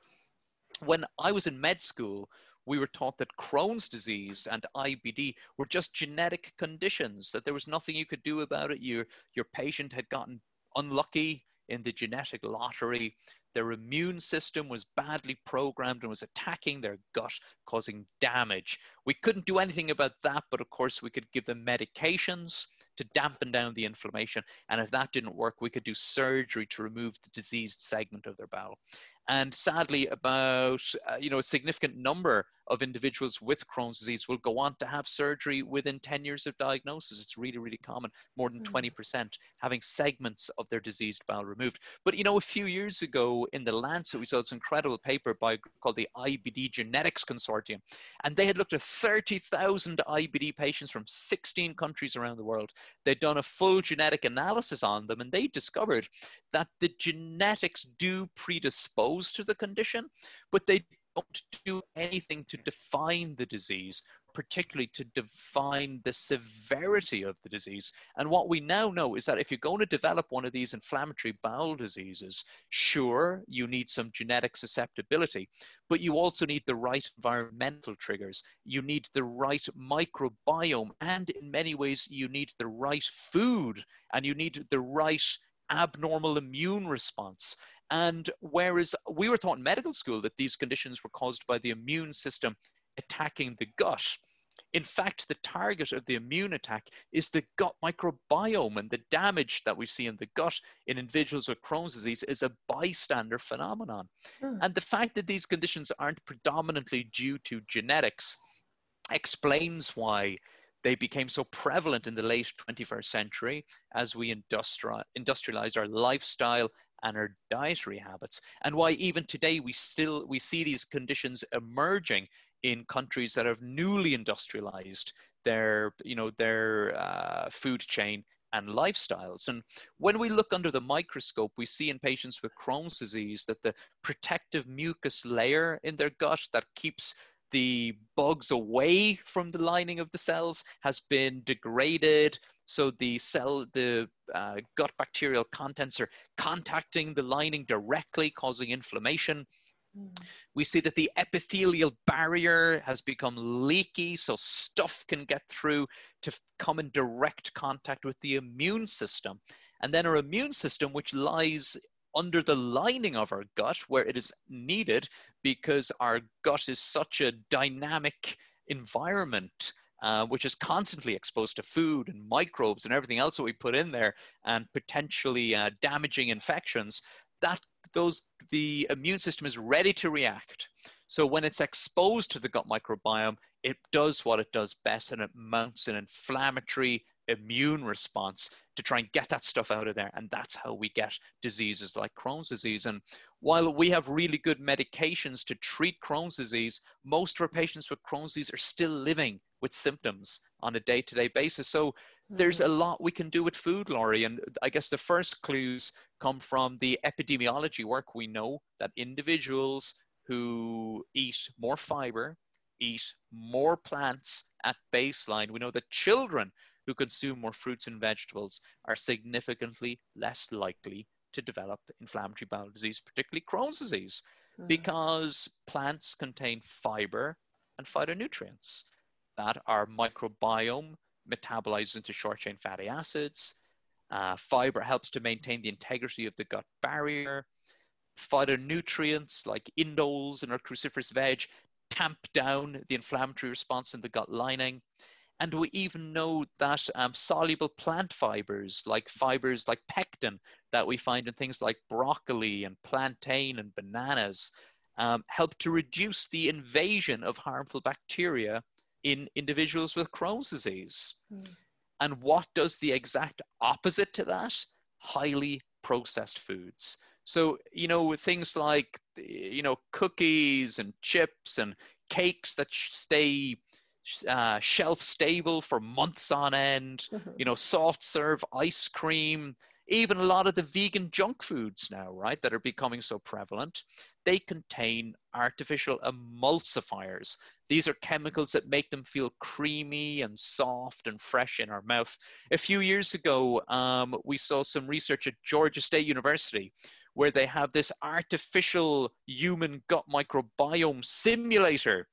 When I was in med school, we were taught that Crohn's disease and IBD were just genetic conditions, that there was nothing you could do about it. Your, your patient had gotten unlucky in the genetic lottery. Their immune system was badly programmed and was attacking their gut, causing damage. We couldn't do anything about that, but of course, we could give them medications to dampen down the inflammation. And if that didn't work, we could do surgery to remove the diseased segment of their bowel. And sadly, about uh, you know a significant number of individuals with Crohn's disease will go on to have surgery within 10 years of diagnosis. It's really, really common, more than 20% mm. having segments of their diseased bowel removed. But you know, a few years ago in the Lancet, we saw this incredible paper by called the IBD Genetics Consortium, and they had looked at 30,000 IBD patients from 16 countries around the world. They'd done a full genetic analysis on them, and they discovered that the genetics do predispose to the condition, but they don't do anything to define the disease, particularly to define the severity of the disease. And what we now know is that if you're going to develop one of these inflammatory bowel diseases, sure, you need some genetic susceptibility, but you also need the right environmental triggers. You need the right microbiome, and in many ways, you need the right food, and you need the right abnormal immune response. And whereas we were taught in medical school that these conditions were caused by the immune system attacking the gut, in fact, the target of the immune attack is the gut microbiome, and the damage that we see in the gut in individuals with Crohn's disease is a bystander phenomenon. Mm. And the fact that these conditions aren't predominantly due to genetics explains why they became so prevalent in the late 21st century as we industrialized our lifestyle and our dietary habits and why even today we still we see these conditions emerging in countries that have newly industrialized their you know their uh, food chain and lifestyles. And when we look under the microscope, we see in patients with Crohn's disease that the protective mucus layer in their gut that keeps the bugs away from the lining of the cells has been degraded so the cell, the uh, gut bacterial contents are contacting the lining directly, causing inflammation. Mm. We see that the epithelial barrier has become leaky, so stuff can get through to come in direct contact with the immune system. And then our immune system, which lies under the lining of our gut, where it is needed because our gut is such a dynamic environment uh, which is constantly exposed to food and microbes and everything else that we put in there and potentially uh, damaging infections, that those the immune system is ready to react. So when it's exposed to the gut microbiome, it does what it does best and it mounts an inflammatory immune response to try and get that stuff out of there. And that's how we get diseases like Crohn's disease. And while we have really good medications to treat Crohn's disease, most of our patients with Crohn's disease are still living with symptoms on a day to day basis. So mm-hmm. there's a lot we can do with food, Laurie. And I guess the first clues come from the epidemiology work. We know that individuals who eat more fiber, eat more plants at baseline. We know that children who consume more fruits and vegetables are significantly less likely to develop inflammatory bowel disease, particularly Crohn's disease, mm. because plants contain fiber and phytonutrients that our microbiome metabolizes into short chain fatty acids. Uh, fiber helps to maintain the integrity of the gut barrier. Phytonutrients like indoles in our cruciferous veg tamp down the inflammatory response in the gut lining. And we even know that um, soluble plant fibers, like fibers like pectin, that we find in things like broccoli and plantain and bananas, um, help to reduce the invasion of harmful bacteria in individuals with Crohn's disease. Mm. And what does the exact opposite to that? Highly processed foods. So, you know, things like, you know, cookies and chips and cakes that stay uh, shelf stable for months on end, mm-hmm. you know, soft serve ice cream, even a lot of the vegan junk foods now, right, that are becoming so prevalent, they contain artificial emulsifiers. These are chemicals that make them feel creamy and soft and fresh in our mouth. A few years ago, um, we saw some research at Georgia State University where they have this artificial human gut microbiome simulator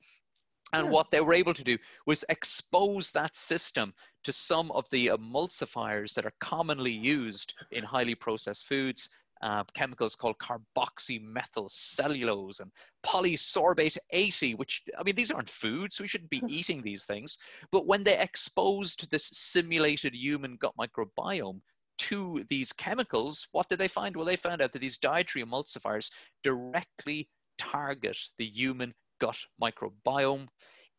and yeah. what they were able to do was expose that system to some of the emulsifiers that are commonly used in highly processed foods uh, chemicals called carboxymethylcellulose and polysorbate 80, which, I mean, these aren't foods. We shouldn't be eating these things. But when they exposed this simulated human gut microbiome to these chemicals, what did they find? Well, they found out that these dietary emulsifiers directly target the human gut microbiome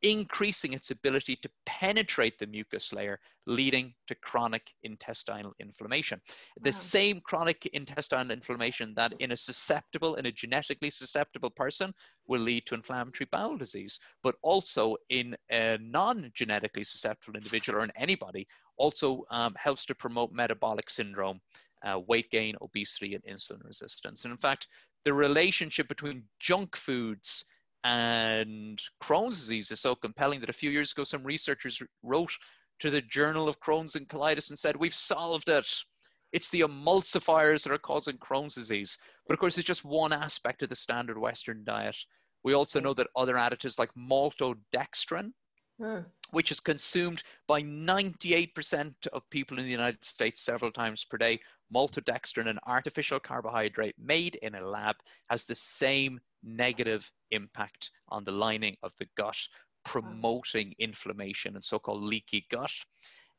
increasing its ability to penetrate the mucus layer, leading to chronic intestinal inflammation. Wow. The same chronic intestinal inflammation that in a susceptible, in a genetically susceptible person, will lead to inflammatory bowel disease, but also in a non genetically susceptible individual or in anybody, also um, helps to promote metabolic syndrome. Uh, weight gain, obesity, and insulin resistance. And in fact, the relationship between junk foods and Crohn's disease is so compelling that a few years ago, some researchers wrote to the Journal of Crohn's and Colitis and said, We've solved it. It's the emulsifiers that are causing Crohn's disease. But of course, it's just one aspect of the standard Western diet. We also know that other additives like maltodextrin, mm. which is consumed by 98% of people in the United States several times per day, maltodextrin, an artificial carbohydrate made in a lab, has the same negative impact on the lining of the gut, promoting inflammation and so called leaky gut.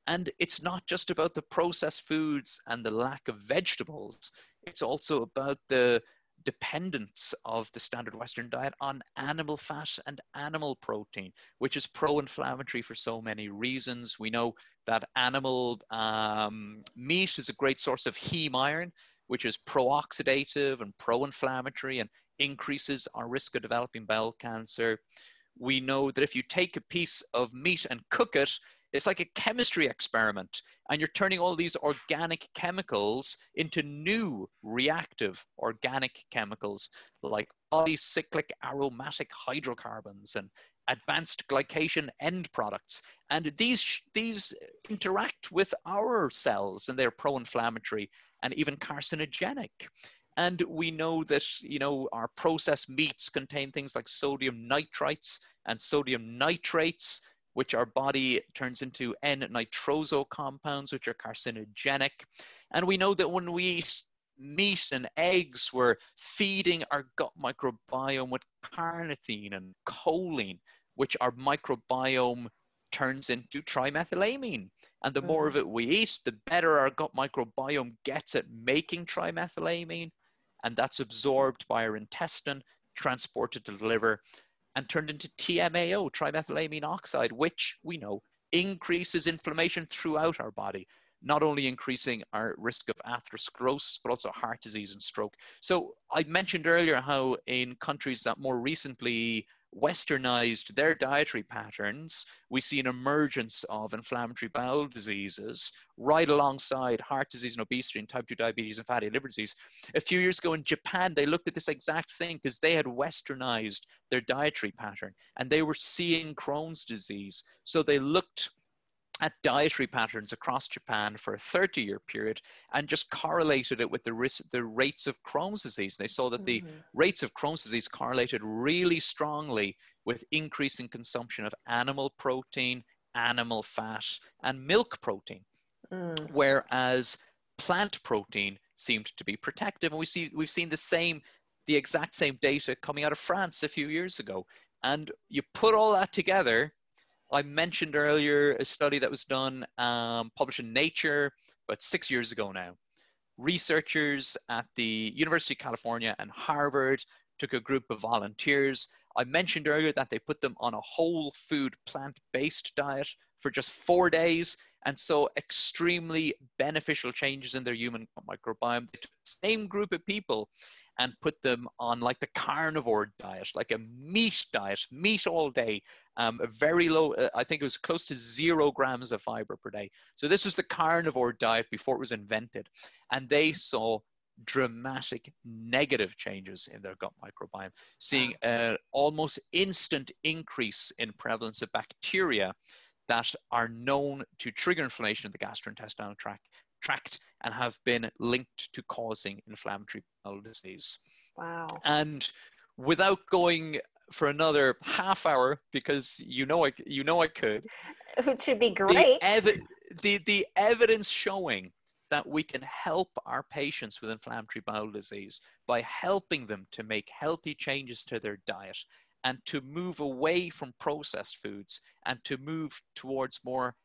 And it's not just about the processed foods and the lack of vegetables, it's also about the dependence of the standard Western diet on animal fat and animal protein, which is pro inflammatory for so many reasons. We know that animal um, meat is a great source of heme iron, which is pro oxidative and pro inflammatory and increases our risk of developing bowel cancer. We know that if you take a piece of meat and cook it, it's like a chemistry experiment, and you're turning all these organic chemicals into new reactive organic chemicals like polycyclic aromatic hydrocarbons and advanced glycation end products. And these, these interact with our cells and they're pro inflammatory and even carcinogenic. And we know that, you know, our processed meats contain things like sodium nitrites and sodium nitrates, which our body turns into N-nitroso compounds, which are carcinogenic. And we know that when we eat meat and eggs, we're feeding our gut microbiome with carnitine and choline, which our microbiome turns into trimethylamine. And the more of mm. it we eat, the better our gut microbiome gets at making trimethylamine. And that's absorbed by our intestine, transported to the liver, and turned into TMAO, trimethylamine oxide, which we know increases inflammation throughout our body, not only increasing our risk of atherosclerosis, but also heart disease and stroke. So I mentioned earlier how in countries that more recently westernized their dietary patterns, we see an emergence of inflammatory bowel diseases right alongside heart disease and obesity and type 2 diabetes and fatty liver disease. A few years ago in Japan, they looked at this exact thing because they had westernized their dietary pattern and they were seeing Crohn's disease. So they looked at dietary patterns across Japan for a 30 year period and just correlated it with the risk, the rates of Crohn's disease. They saw that mm-hmm. the rates of Crohn's disease correlated really strongly with increasing consumption of animal protein, animal fat, and milk protein. Mm. Whereas plant protein seemed to be protective. And we see we've seen the same, the exact same data coming out of France a few years ago. And you put all that together I mentioned earlier a study that was done, um, published in Nature about six years ago now. Researchers at the University of California and Harvard took a group of volunteers. I mentioned earlier that they put them on a whole food plant based diet for just four days and saw extremely beneficial changes in their human microbiome. The same group of people and put them on like the carnivore diet, like a meat diet, meat all day, um, a very low, uh, I think it was close to zero grams of fiber per day. So this was the carnivore diet before it was invented. And they saw dramatic negative changes in their gut microbiome, seeing an almost instant increase in prevalence of bacteria that are known to trigger inflammation in the gastrointestinal tract tract and have been linked to causing inflammatory bowel disease. Wow. And without going for another half hour, because you know I, you know I could. Which would be great. The, evi- the, the evidence showing that we can help our patients with inflammatory bowel disease by helping them to make healthy changes to their diet and to move away from processed foods and to move towards more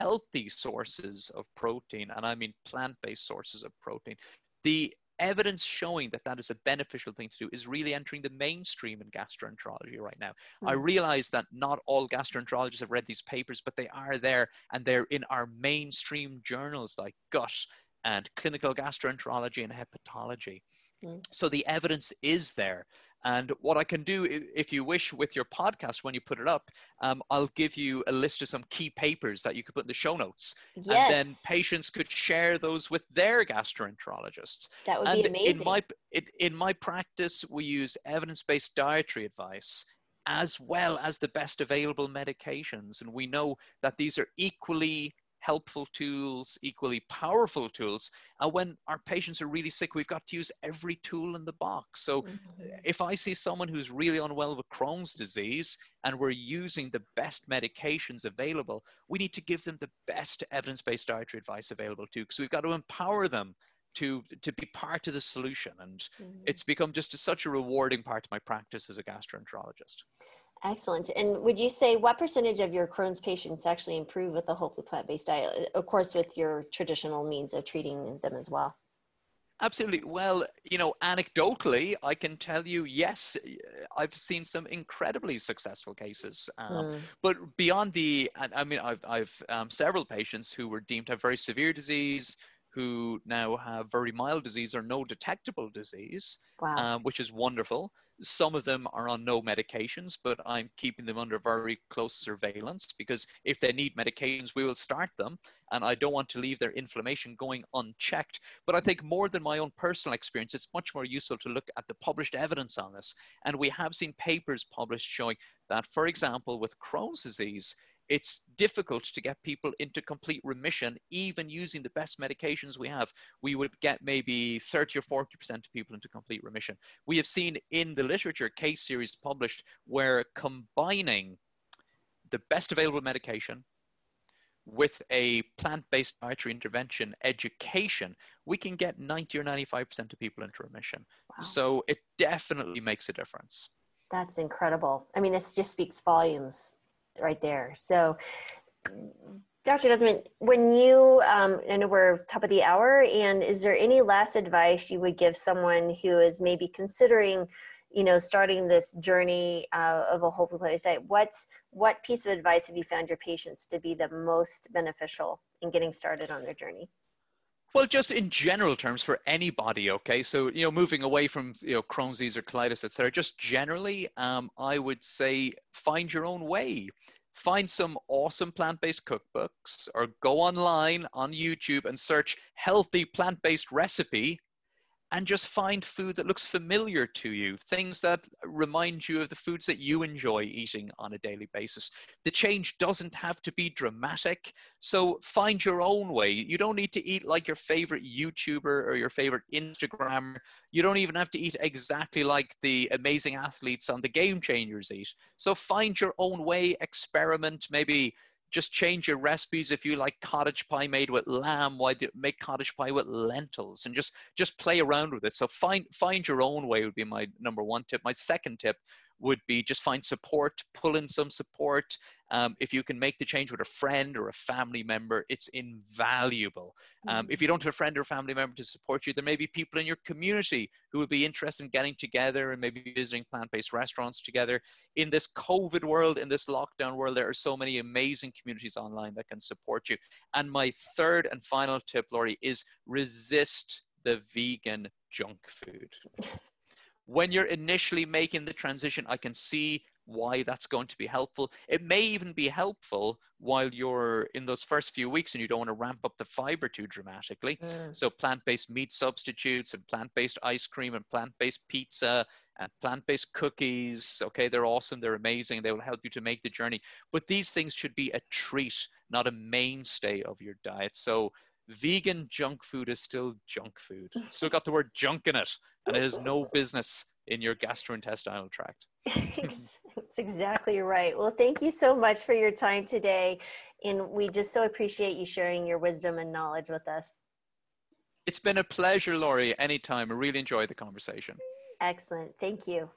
healthy sources of protein, and I mean plant based sources of protein. The evidence showing that that is a beneficial thing to do is really entering the mainstream in gastroenterology right now. Mm. I realize that not all gastroenterologists have read these papers, but they are there and they're in our mainstream journals like Gut and Clinical Gastroenterology and Hepatology. Mm. So the evidence is there. And what I can do, if you wish, with your podcast when you put it up, um, I'll give you a list of some key papers that you could put in the show notes. Yes. And then patients could share those with their gastroenterologists. That would and be amazing. In my, in, in my practice, we use evidence based dietary advice as well as the best available medications. And we know that these are equally helpful tools, equally powerful tools. And when our patients are really sick, we've got to use every tool in the box. So mm-hmm. if I see someone who's really unwell with Crohn's disease and we're using the best medications available, we need to give them the best evidence based dietary advice available too, because we've got to empower them to to be part of the solution and mm-hmm. it's become just a, such a rewarding part of my practice as a gastroenterologist Excellent. And would you say what percentage of your Crohn's patients actually improve with the whole food plant based diet? Of course, with your traditional means of treating them as well. Absolutely. Well, you know, anecdotally, I can tell you, yes, I've seen some incredibly successful cases. Um, mm. But beyond the, I mean, I've, I've um, several patients who were deemed to have very severe disease, who now have very mild disease or no detectable disease, wow. um, which is wonderful. Some of them are on no medications, but I'm keeping them under very close surveillance because if they need medications, we will start them. And I don't want to leave their inflammation going unchecked. But I think more than my own personal experience, it's much more useful to look at the published evidence on this. And we have seen papers published showing that, for example, with Crohn's disease, it's difficult to get people into complete remission, even using the best medications we have. We would get maybe 30 or 40% of people into complete remission. We have seen in the literature case series published where combining the best available medication with a plant-based dietary intervention education, we can get 90 or 95% of people into remission. Wow. So it definitely makes a difference. That's incredible. I mean, this just speaks volumes right there. So, Dr. Desmond, when you, um, I know we're top of the hour, and is there any last advice you would give someone who is maybe considering, you know, starting this journey uh, of a whole food diet? What's what piece of advice have you found your patients to be the most beneficial in getting started on their journey? Well, just in general terms for anybody, okay. So you know, moving away from you know Crohn's disease or colitis, etc. Just generally, um, I would say find your own way. Find some awesome plant-based cookbooks, or go online on YouTube and search healthy plant-based recipe and just find food that looks familiar to you, things that remind you of the foods that you enjoy eating on a daily basis. The change doesn't have to be dramatic, so find your own way. You don't need to eat like your favorite YouTuber or your favorite Instagrammer. You don't even have to eat exactly like the amazing athletes on the Game Changers eat. So find your own way, experiment, maybe just change your recipes if you like cottage pie made with lamb. Why do make cottage pie with lentils and just just play around with it. So find find your own way would be my number one tip. My second tip would be just find support, pull in some support. Um, if you can make the change with a friend or a family member, it's invaluable. Um, if you don't have a friend or family member to support you, there may be people in your community who would be interested in getting together and maybe visiting plant based restaurants together. In this COVID world, in this lockdown world, there are so many amazing communities online that can support you. And my third and final tip, Laurie, is resist the vegan junk food. when you're initially making the transition, I can see why that's going to be helpful. It may even be helpful while you're in those first few weeks and you don't want to ramp up the fiber too dramatically. Mm. So, plant based meat substitutes and plant based ice cream and plant based pizza and plant based cookies. Okay, they're awesome, they're amazing, they will help you to make the journey. But these things should be a treat, not a mainstay of your diet. So, vegan junk food is still junk food. It's still got the word junk in it, and it has no business in your gastrointestinal tract. That's exactly right. Well, thank you so much for your time today. And we just so appreciate you sharing your wisdom and knowledge with us. It's been a pleasure, Laurie, anytime. I really enjoyed the conversation. Excellent. Thank you.